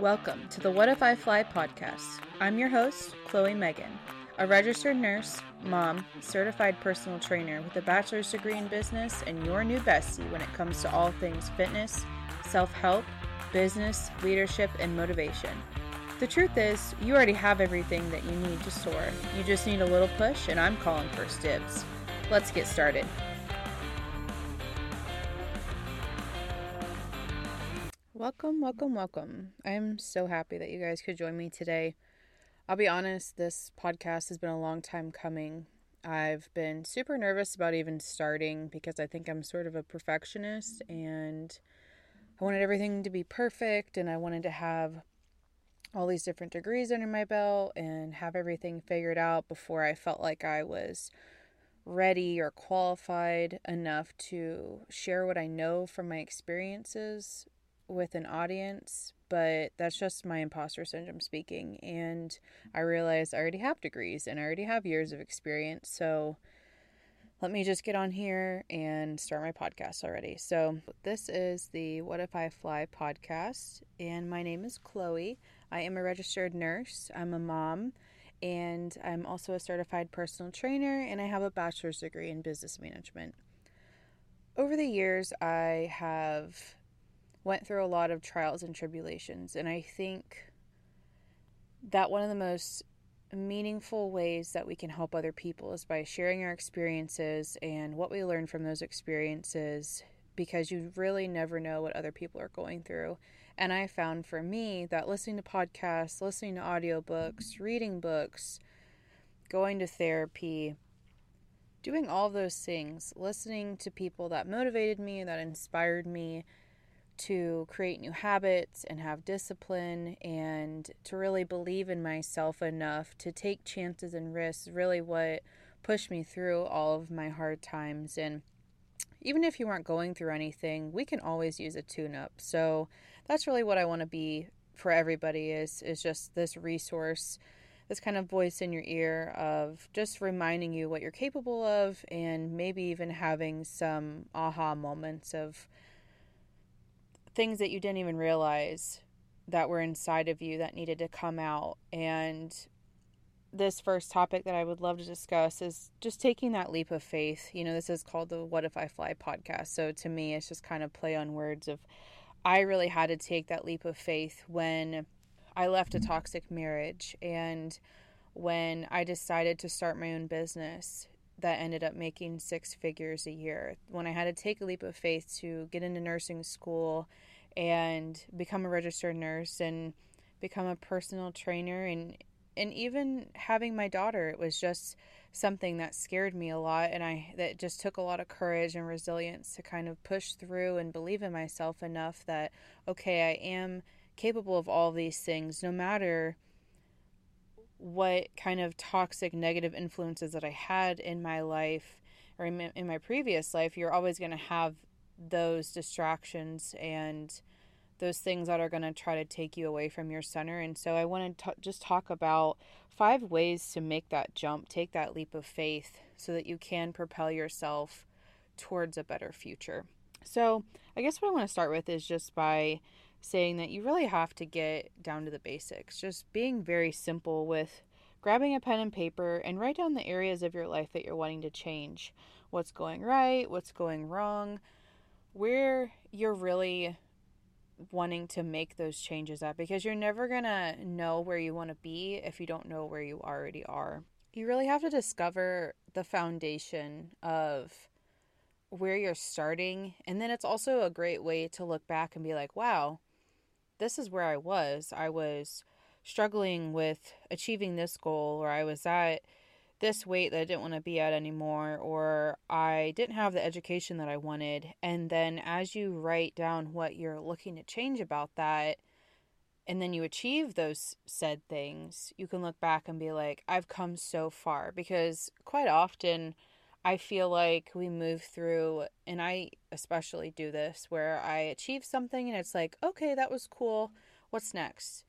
Welcome to the What If I Fly podcast. I'm your host, Chloe Meghan, a registered nurse, mom, certified personal trainer with a bachelor's degree in business, and your new bestie when it comes to all things fitness, self help, business, leadership, and motivation. The truth is, you already have everything that you need to soar. You just need a little push, and I'm calling first dibs. Let's get started. Welcome, welcome, welcome. I'm so happy that you guys could join me today. I'll be honest, this podcast has been a long time coming. I've been super nervous about even starting because I think I'm sort of a perfectionist and I wanted everything to be perfect and I wanted to have all these different degrees under my belt and have everything figured out before I felt like I was ready or qualified enough to share what I know from my experiences with an audience, but that's just my imposter syndrome speaking. And I realized I already have degrees and I already have years of experience. So let me just get on here and start my podcast already. So, this is the What If I Fly podcast, and my name is Chloe. I am a registered nurse, I'm a mom, and I'm also a certified personal trainer, and I have a bachelor's degree in business management. Over the years, I have went through a lot of trials and tribulations, and I think that one of the most meaningful ways that we can help other people is by sharing our experiences and what we learn from those experiences because you really never know what other people are going through. And I found for me that listening to podcasts, listening to audiobooks, reading books, going to therapy, doing all those things, listening to people that motivated me, that inspired me, to create new habits and have discipline and to really believe in myself enough to take chances and risks really what pushed me through all of my hard times. And even if you aren't going through anything we can always use a tune up so that's really what i want to be for everybody is is just this resource this kind of voice in your ear of just reminding you what you're capable of and maybe even having some aha moments of things that you didn't even realize that were inside of you that needed to come out. And this first topic that I would love to discuss is just taking that leap of faith. You know, this is called the What If I Fly podcast. So to me, it's just kind of play on words of I really had to take that leap of faith when I left a toxic marriage and when I decided to start my own business that ended up making six figures a year. When I had to take a leap of faith to get into nursing school and become a registered nurse and become a personal trainer and and even having my daughter it was just something that scared me a lot and I that just took a lot of courage and resilience to kind of push through and believe in myself enough that okay I am capable of all these things no matter what kind of toxic negative influences that I had in my life or in, my previous life, you're always going to have those distractions and those things that are going to try to take you away from your center. And so I want to just talk about five ways to make that jump, take that leap of faith so that you can propel yourself towards a better future. So, I guess what I want to start with is just by saying that you really have to get down to the basics. Just being very simple with grabbing a pen and paper and write down the areas of your life that you're wanting to change. What's going right, what's going wrong, where you're really wanting to make those changes at because you're never going to know where you want to be if you don't know where you already are. You really have to discover the foundation of where you're starting. And then it's also a great way to look back and be like, wow, this is where I was. I was struggling with achieving this goal, or I was at this weight that I didn't want to be at anymore, or I didn't have the education that I wanted. And then as you write down what you're looking to change about that, and then you achieve those said things, you can look back and be like, I've come so far. Because quite often, I feel like we move through, and I especially do this, where I achieve something and it's like, okay, that was cool. What's next?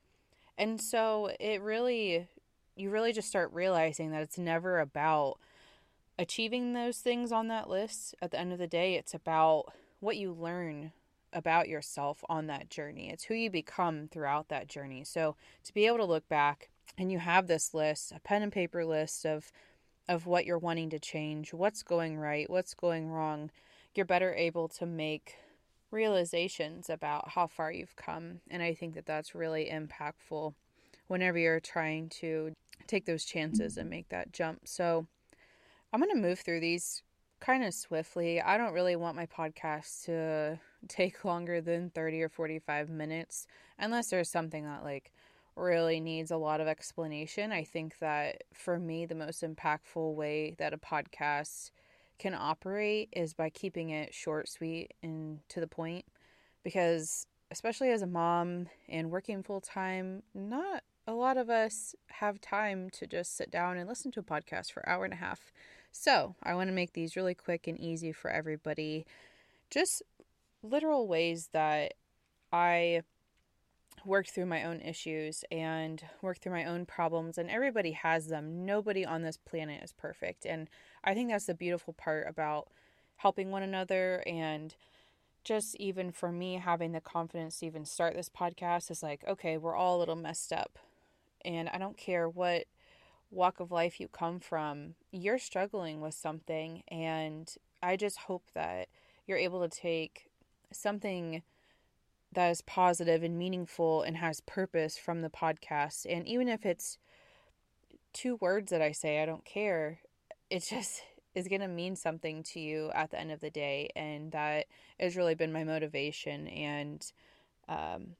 And so it really, you really just start realizing that it's never about achieving those things on that list. At the end of the day, it's about what you learn about yourself on that journey. It's who you become throughout that journey. So to be able to look back and you have this list, a pen and paper list of of what you're wanting to change, what's going right, what's going wrong, you're better able to make realizations about how far you've come. And I think that that's really impactful whenever you're trying to take those chances and make that jump. So I'm going to move through these kind of swiftly. I don't really want my podcast to take longer than 30 or 45 minutes unless there's something that like really needs a lot of explanation. I think that for me the most impactful way that a podcast can operate is by keeping it short, sweet and to the point because especially as a mom and working full time, not a lot of us have time to just sit down and listen to a podcast for an hour and a half. So, I want to make these really quick and easy for everybody. Just literal ways that I work through my own issues and work through my own problems, and everybody has them. Nobody on this planet is perfect. And I think that's the beautiful part about helping one another and just even for me having the confidence to even start this podcast is like, okay, we're all a little messed up. And I don't care what walk of life you come from, you're struggling with something. And I just hope that you're able to take something that is positive and meaningful and has purpose from the podcast. And even if it's two words that I say, I don't care. It just is going to mean something to you at the end of the day. And that has really been my motivation. And um,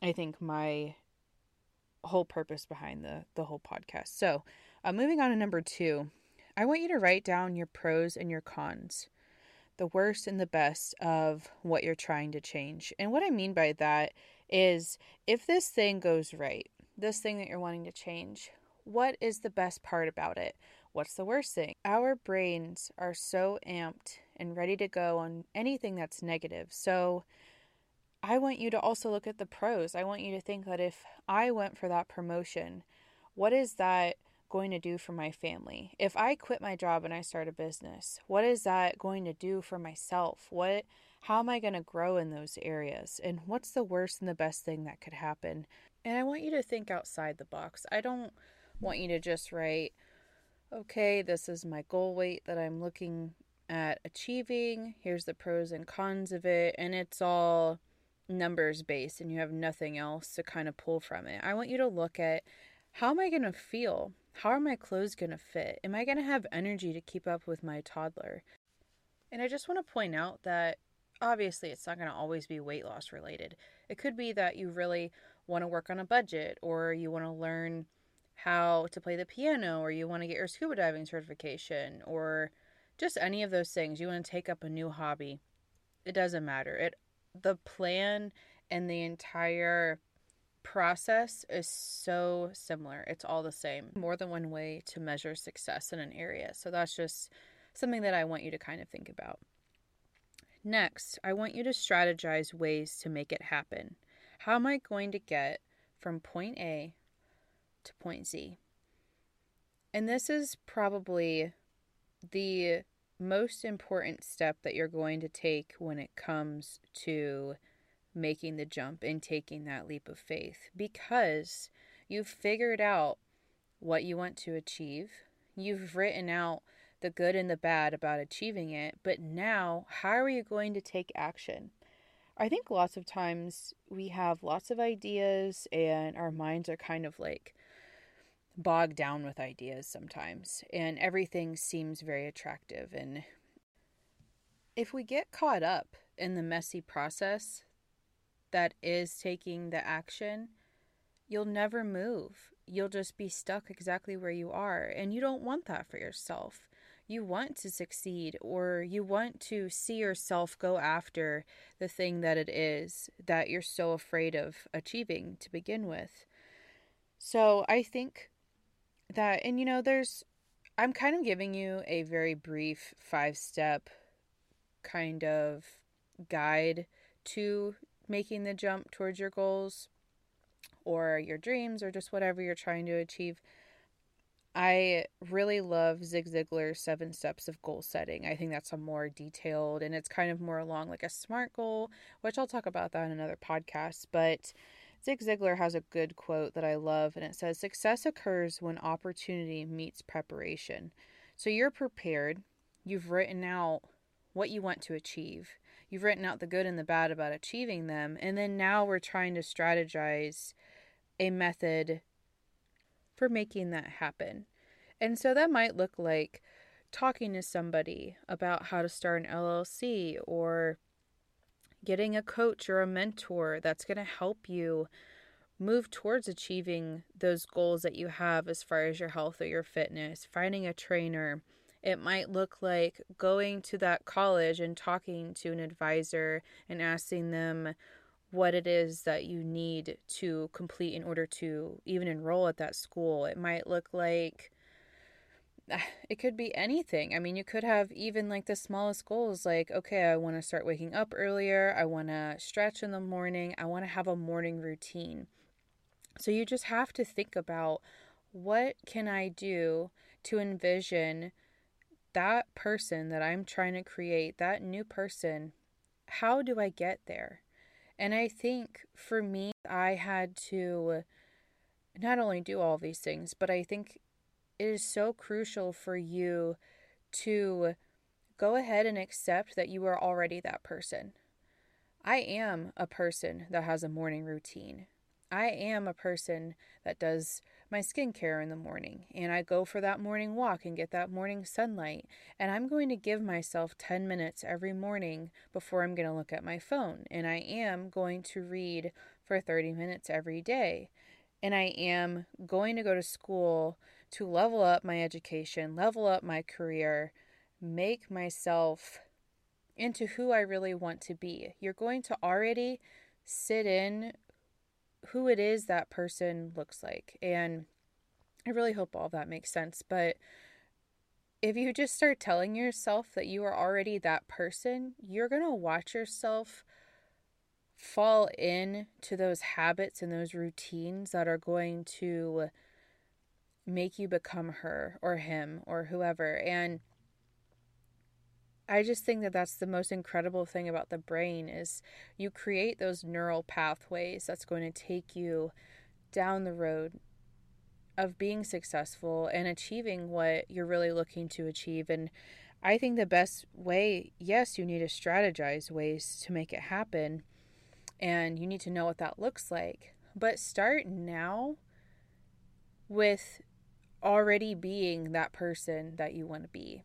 I think my whole purpose behind the, the whole podcast. So, uh, moving on to number two, I want you to write down your pros and your cons the worst and the best of what you're trying to change. And what I mean by that is if this thing goes right, this thing that you're wanting to change, what is the best part about it? What's the worst thing? Our brains are so amped and ready to go on anything that's negative. So I want you to also look at the pros. I want you to think that if I went for that promotion, what is that going to do for my family? If I quit my job and I start a business, what is that going to do for myself? What how am I going to grow in those areas? And what's the worst and the best thing that could happen? And I want you to think outside the box. I don't want you to just write, okay, this is my goal weight that I'm looking at achieving. Here's the pros and cons of it. And it's all numbers based and you have nothing else to kind of pull from it. I want you to look at how am I going to feel? How are my clothes going to fit? Am I going to have energy to keep up with my toddler? And I just want to point out that obviously it's not going to always be weight loss related. It could be that you really want to work on a budget or you want to learn how to play the piano or you want to get your scuba diving certification or just any of those things. You want to take up a new hobby. It doesn't matter. It the plan and the entire process is so similar. It's all the same. More than one way to measure success in an area. So that's just something that I want you to kind of think about. Next, I want you to strategize ways to make it happen. How am I going to get from point A to point Z? And this is probably the most important step that you're going to take when it comes to making the jump and taking that leap of faith because you've figured out what you want to achieve. You've written out the good and the bad about achieving it, but now how are you going to take action? I think lots of times we have lots of ideas and our minds are kind of like bogged down with ideas sometimes, and everything seems very attractive. And if we get caught up in the messy process that is taking the action, you'll never move. You'll just be stuck exactly where you are. And you don't want that for yourself. You want to succeed or you want to see yourself go after the thing that it is that you're so afraid of achieving to begin with. So I think that and you know there's I'm kind of giving you a very brief five step kind of guide to making the jump towards your goals or your dreams or just whatever you're trying to achieve. I really love Zig Ziglar's Seven Steps of Goal Setting. I think that's a more detailed and it's kind of more along like a SMART goal, which I'll talk about that in another podcast. But Zig Ziglar has a good quote that I love, and it says, Success occurs when opportunity meets preparation. So you're prepared, you've written out what you want to achieve, you've written out the good and the bad about achieving them, and then now we're trying to strategize a method for making that happen. And so that might look like talking to somebody about how to start an LLC or getting a coach or a mentor that's going to help you move towards achieving those goals that you have as far as your health or your fitness, finding a trainer. It might look like going to that college and talking to an advisor and asking them what it is that you need to complete in order to even enroll at that school. It might look like it could be anything. I mean, you could have even like the smallest goals like, okay, I want to start waking up earlier. I want to stretch in the morning. I want to have a morning routine. So you just have to think about what can I do to envision that person that I'm trying to create, that new person, how do I get there? And I think for me, I had to not only do all these things, but I think it is so crucial for you to go ahead and accept that you are already that person. I am a person that has a morning routine. I am a person that does my skincare in the morning and I go for that morning walk and get that morning sunlight. And I'm going to give myself 10 minutes every morning before I'm going to look at my phone. And I am going to read for 30 minutes every day. And I am going to go to school to level up my education, level up my career, make myself into who I really want to be. You're going to already sit in who it is that person looks like. And I really hope all that makes sense. But if you just start telling yourself that you are already that person, you're going to watch yourself fall in to those habits and those routines that are going to make you become her or him or whoever. And I just think that that's the most incredible thing about the brain is you create those neural pathways that's going to take you down the road of being successful and achieving what you're really looking to achieve and I think the best way, yes, you need to strategize ways to make it happen and you need to know what that looks like. But start now with already being that person that you want to be.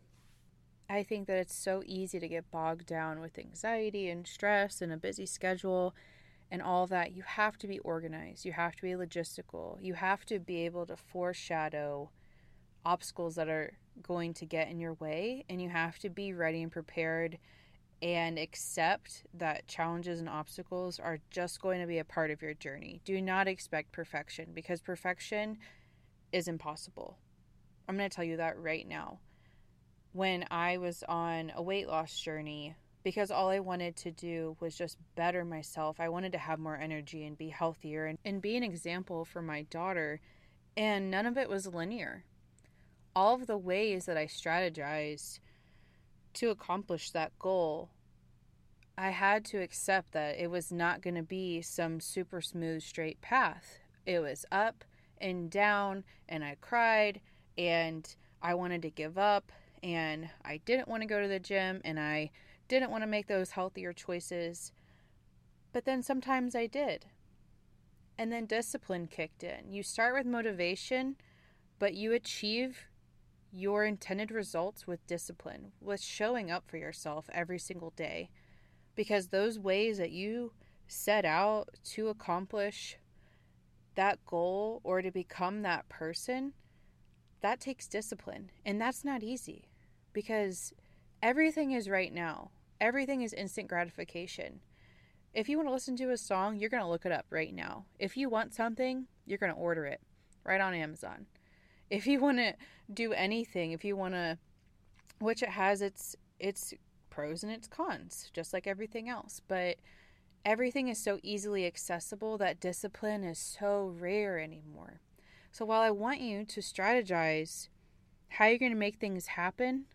I think that it's so easy to get bogged down with anxiety and stress and a busy schedule and all that. You have to be organized, you have to be logistical, you have to be able to foreshadow obstacles that are going to get in your way, and you have to be ready and prepared and accept that challenges and obstacles are just going to be a part of your journey. Do not expect perfection because perfection is impossible. I'm going to tell you that right now when I was on a weight loss journey because all I wanted to do was just better myself. I wanted to have more energy and be healthier and, and be an example for my daughter. And none of it was linear. All of the ways that I strategized to accomplish that goal, I had to accept that it was not going to be some super smooth, straight path. It was up and down, and I cried, and I wanted to give up and I didn't want to go to the gym and I didn't want to make those healthier choices. But then sometimes I did. And then discipline kicked in. You start with motivation, but you achieve your intended results with discipline, with showing up for yourself every single day. Because those ways that you set out to accomplish that goal or to become that person, that takes discipline. And that's not easy because everything is right now. Everything is instant gratification. If you want to listen to a song, you're going to look it up right now. If you want something, you're going to order it right on Amazon. If you want to do anything, if you want to which it has its its pros and its cons, just like everything else, but everything is so easily accessible that discipline is so rare anymore. So while I want you to strategize how you're going to make things happen,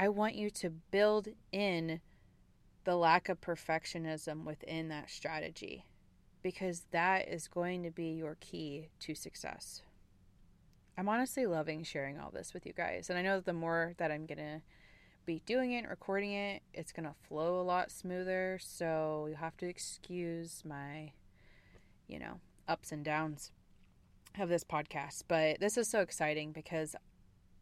I want you to build in the lack of perfectionism within that strategy because that is going to be your key to success. I'm honestly loving sharing all this with you guys. And I know that the more that I'm going to be doing it, recording it, it's going to flow a lot smoother. So you have to excuse my, you know, ups and downs of this podcast. But this is so exciting because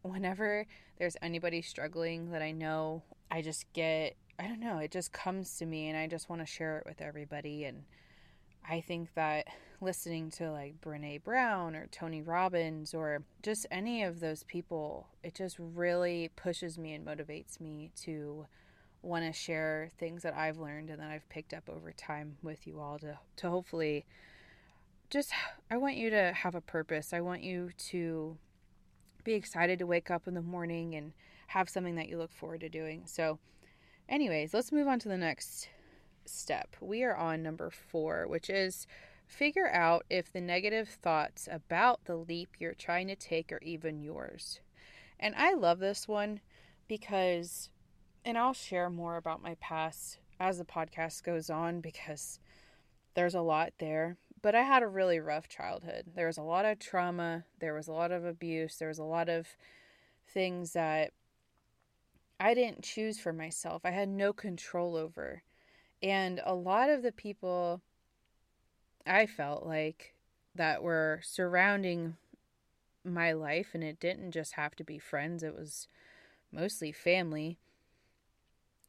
whenever there's anybody struggling that I know, I just get, I don't know, it just comes to me and I just want to share it with everybody. And I think that listening to like Brene Brown or Tony Robbins or just any of those people, it just really pushes me and motivates me to want to share things that I've learned and that I've picked up over time with you all to to hopefully just I want you to have a purpose. I want you to be excited to wake up in the morning and have something that you look forward to doing. So anyways, let's move on to the next step. We are on number 4, which is Figure out if the negative thoughts about the leap you're trying to take are even yours. And I love this one because, and I'll share more about my past as the podcast goes on because there's a lot there. But I had a really rough childhood. There was a lot of trauma, there was a lot of abuse, there was a lot of things that I didn't choose for myself. I had no control over. And a lot of the people I felt like that were surrounding my life, and it didn't just have to be friends, it was mostly family,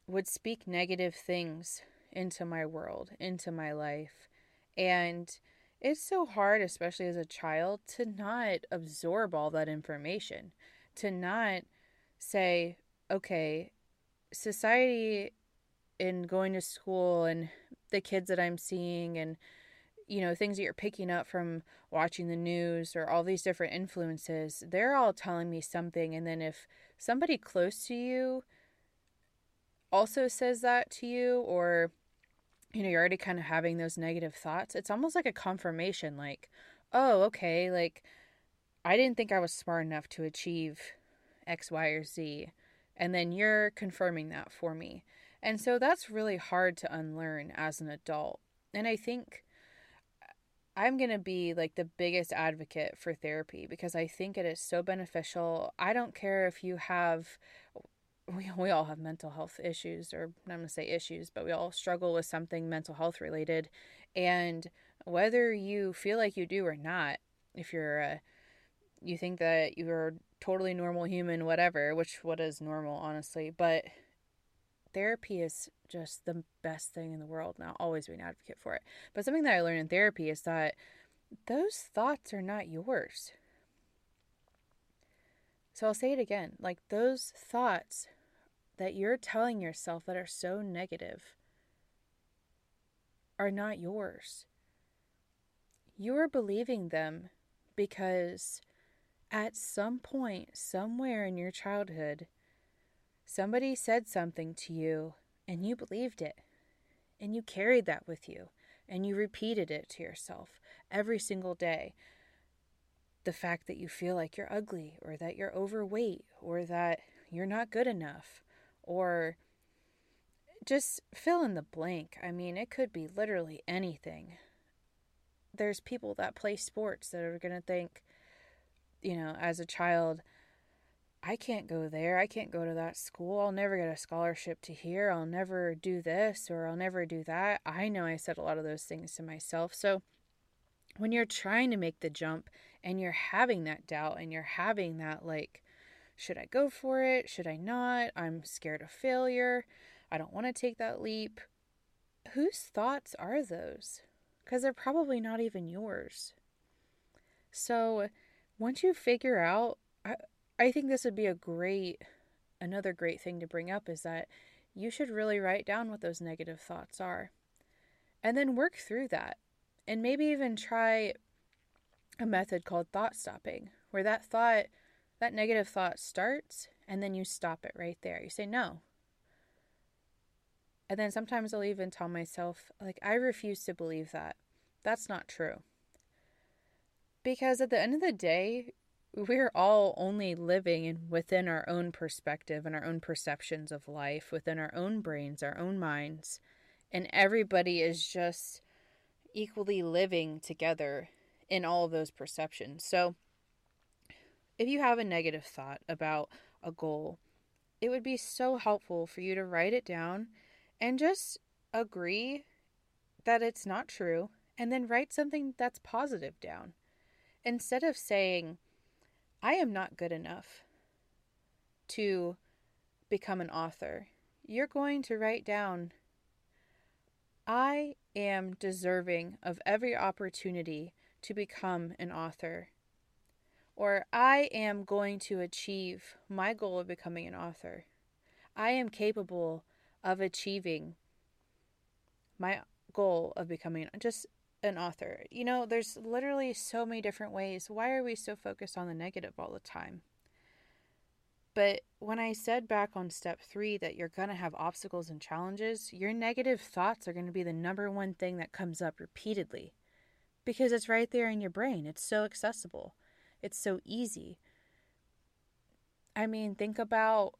would speak negative things into my world, into my life. And it's so hard, especially as a child, to not absorb all that information, to not say, okay, society and going to school and the kids that I'm seeing and you know, things that you're picking up from watching the news or all these different influences, they're all telling me something. And then if somebody close to you also says that to you, or, you know, you're already kind of having those negative thoughts, it's almost like a confirmation like, oh, okay, like, I didn't think I was smart enough to achieve X, Y, or Z. And then you're confirming that for me. And so that's really hard to unlearn as an adult. And I think I'm going to be like the biggest advocate for therapy because I think it is so beneficial. I don't care if you have we, we all have mental health issues or I'm going to say issues, but we all struggle with something mental health related and whether you feel like you do or not, if you're a you think that you're totally normal human whatever, which what is normal honestly, but therapy is just the best thing in the world. I'll always be an advocate for it. But something that I learned in therapy is that those thoughts are not yours. So I'll say it again like those thoughts that you're telling yourself that are so negative are not yours. You're believing them because at some point, somewhere in your childhood, Somebody said something to you and you believed it. And you carried that with you and you repeated it to yourself every single day. The fact that you feel like you're ugly or that you're overweight or that you're not good enough or just fill in the blank. I mean, it could be literally anything. There's people that play sports that are going to think, you know, as a child, I can't go there. I can't go to that school. I'll never get a scholarship to here. I'll never do this or I'll never do that. I know I said a lot of those things to myself. So when you're trying to make the jump and you're having that doubt and you're having that, like, should I go for it? Should I not? I'm scared of failure. I don't want to take that leap. Whose thoughts are those? Because they're probably not even yours. So once you figure out, I think this would be a great, another great thing to bring up is that you should really write down what those negative thoughts are and then work through that. And maybe even try a method called thought stopping, where that thought, that negative thought starts and then you stop it right there. You say, no. And then sometimes I'll even tell myself, like, I refuse to believe that. That's not true. Because at the end of the day, we're all only living in, within our own perspective and our own perceptions of life, within our own brains, our own minds. And everybody is just equally living together in all of those perceptions. So, if you have a negative thought about a goal, it would be so helpful for you to write it down and just agree that it's not true and then write something that's positive down. Instead of saying, I am not good enough to become an author, you're going to write down, I am deserving of every opportunity to become an author or I am going to achieve my goal of becoming an author. I am capable of achieving my goal of becoming just an author. You know, there's literally so many different ways. Why are we so focused on the negative all the time? But when I said back on step three that you're going to have obstacles and challenges, your negative thoughts are going to be the number one thing that comes up repeatedly because it's right there in your brain. It's so accessible. It's so easy. I mean, think about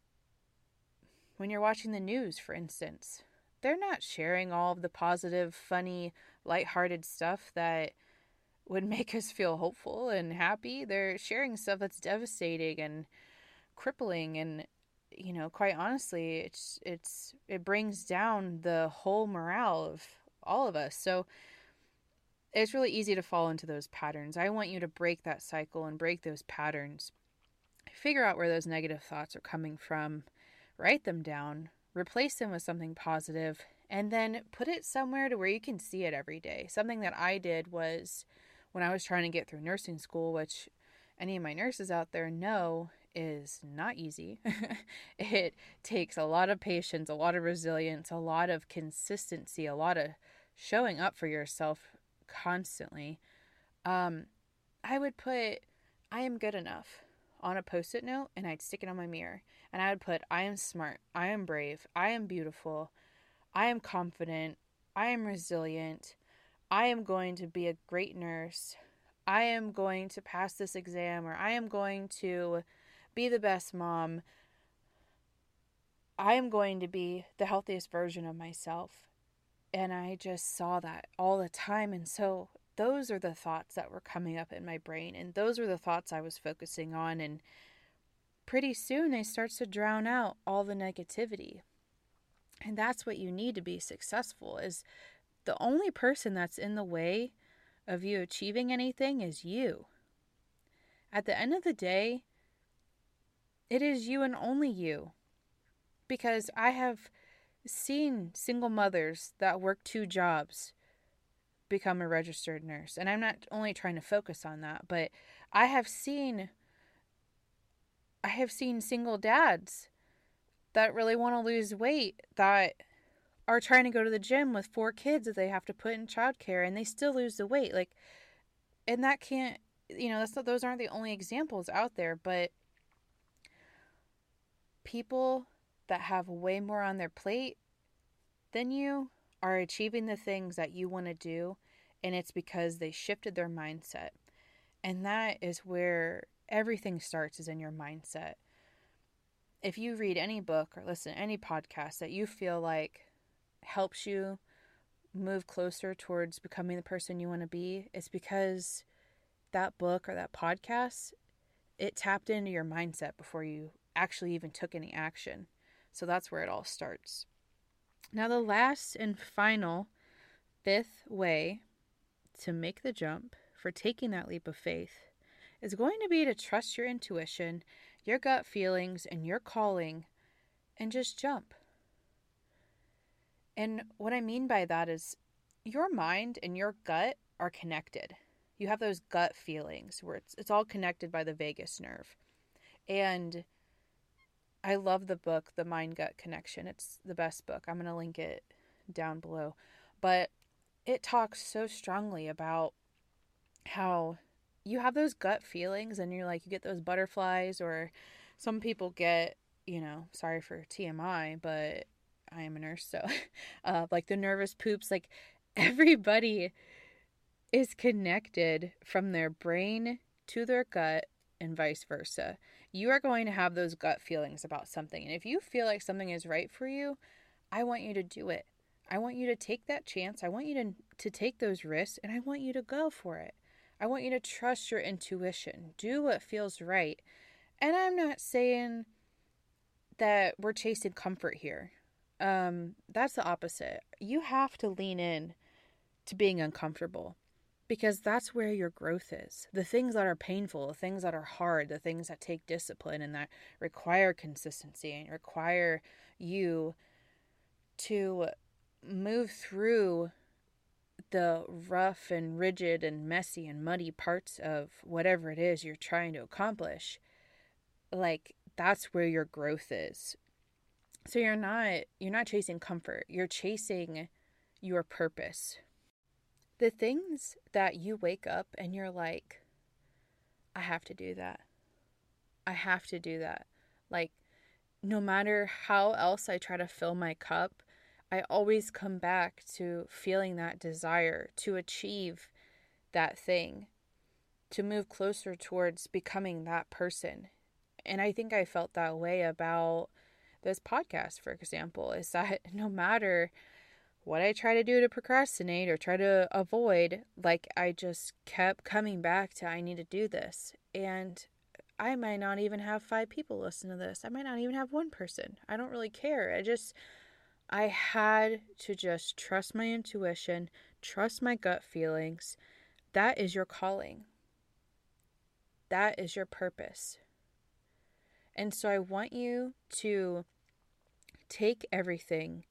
when you're watching the news, for instance. They're not sharing all of the positive, funny, lighthearted stuff that would make us feel hopeful and happy. They're sharing stuff that's devastating and crippling and you know, quite honestly, it's it's it brings down the whole morale of all of us. So it's really easy to fall into those patterns. I want you to break that cycle and break those patterns. Figure out where those negative thoughts are coming from, write them down, replace them with something positive, and then put it somewhere to where you can see it every day. Something that I did was when I was trying to get through nursing school, which any of my nurses out there know is not easy. it takes a lot of patience, a lot of resilience, a lot of consistency, a lot of showing up for yourself constantly, um, I would put I am good enough on a post it note and I'd stick it on my mirror. And I would put I am smart, I am brave, I am beautiful, I am confident, I am resilient, I am going to be a great nurse, I am going to pass this exam, or I am going to be the best mom. I am going to be the healthiest version of myself. And I just saw that all the time. And so those are the thoughts that were coming up in my brain. And those were the thoughts I was focusing on. And pretty soon they starts to drown out all the negativity. And that's what you need to be successful is the only person that's in the way of you achieving anything is you. At the end of the day, it is you and only you. Because I have seen single mothers that work two jobs become a registered nurse. And I'm not only trying to focus on that, but I have seen I have seen single dads that really want to lose weight that are trying to go to the gym with four kids that they have to put in childcare and they still lose the weight like and that can't you know that's not, those aren't the only examples out there but people that have way more on their plate than you are achieving the things that you want to do, and it's because they shifted their mindset. And that is where everything starts is in your mindset. If you read any book or listen to any podcast that you feel like helps you move closer towards becoming the person you want to be, it's because that book or that podcast it tapped into your mindset before you actually even took any action. So that's where it all starts. Now, the last and final fifth way to make the jump for taking that leap of faith is going to be to trust your intuition, your gut feelings, and your calling and just jump. And what I mean by that is your mind and your gut are connected. You have those gut feelings where it's, it's all connected by the vagus nerve. And I love the book, The Mind Gut Connection. It's the best book. I'm going to link it down below. But it talks so strongly about how you have those gut feelings and you're like, you get those butterflies, or some people get, you know, sorry for TMI, but I am a nurse, so uh, like the nervous poops. Like everybody is connected from their brain to their gut and vice versa. You are going to have those gut feelings about something. And if you feel like something is right for you, I want you to do it. I want you to take that chance. I want you to, to take those risks and I want you to go for it. I want you to trust your intuition. Do what feels right. And I'm not saying that we're chasing comfort here. Um, that's the opposite. You have to lean in to being uncomfortable because that's where your growth is. The things that are painful, the things that are hard, the things that take discipline and that require consistency and require you to move through the rough and rigid and messy and muddy parts of whatever it is you're trying to accomplish. Like that's where your growth is. So you're not you're not chasing comfort. You're chasing your purpose the things that you wake up and you're like, I have to do that. I have to do that. Like, no matter how else I try to fill my cup, I always come back to feeling that desire to achieve that thing, to move closer towards becoming that person. And I think I felt that way about this podcast, for example, is that no matter what I try to do to procrastinate or try to avoid, like I just kept coming back to I need to do this. And I might not even have five people listen to this. I might not even have one person. I don't really care. I just I had to just trust my intuition, trust my gut feelings. That is your calling. That is your purpose. And so I want you to take everything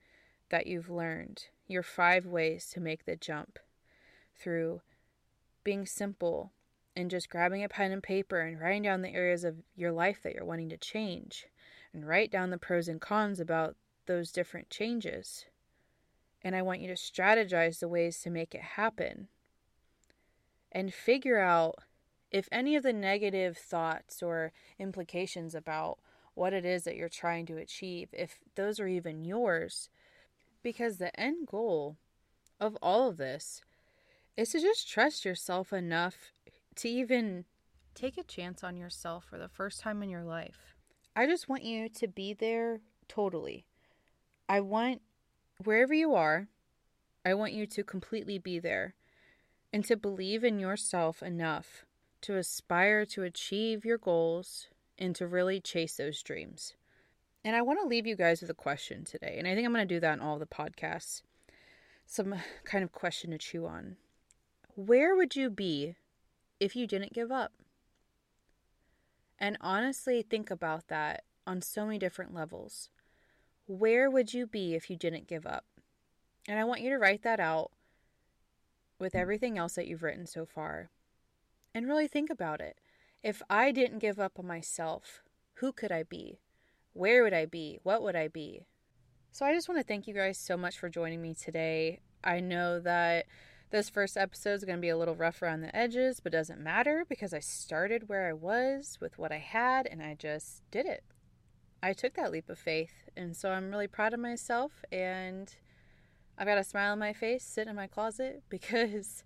that you've learned, your five ways to make the jump through being simple and just grabbing a pen and paper and writing down the areas of your life that you're wanting to change and write down the pros and cons about those different changes. And I want you to strategize the ways to make it happen and figure out if any of the negative thoughts or implications about what it is that you're trying to achieve, if those are even yours, because the end goal of all of this is to just trust yourself enough to even take a chance on yourself for the first time in your life. I just want you to be there totally. I want wherever you are, I want you to completely be there and to believe in yourself enough to aspire to achieve your goals and to really chase those dreams. And I want to leave you guys with a question today. And I think I'm going to do that in all the podcasts. Some kind of question to chew on. Where would you be if you didn't give up? And honestly, think about that on so many different levels. Where would you be if you didn't give up? And I want you to write that out with everything else that you've written so far. And really think about it. If I didn't give up on myself, who could I be? Where would I be? What would I be? So I just want to thank you guys so much for joining me today. I know that this first episode is going to be a little rough around the edges, but doesn't matter because I started where I was with what I had and I just did it. I took that leap of faith, and so I'm really proud of myself and I've got a smile on my face sitting in my closet because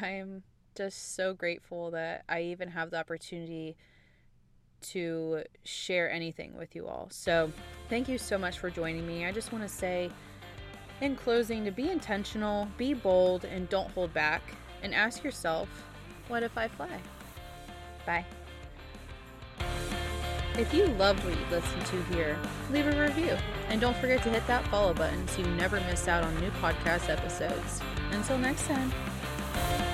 I'm just so grateful that I even have the opportunity to share anything with you all. So, thank you so much for joining me. I just want to say, in closing, to be intentional, be bold, and don't hold back. And ask yourself, what if I fly? Bye. If you loved what you listened to here, leave a review. And don't forget to hit that follow button so you never miss out on new podcast episodes. Until next time.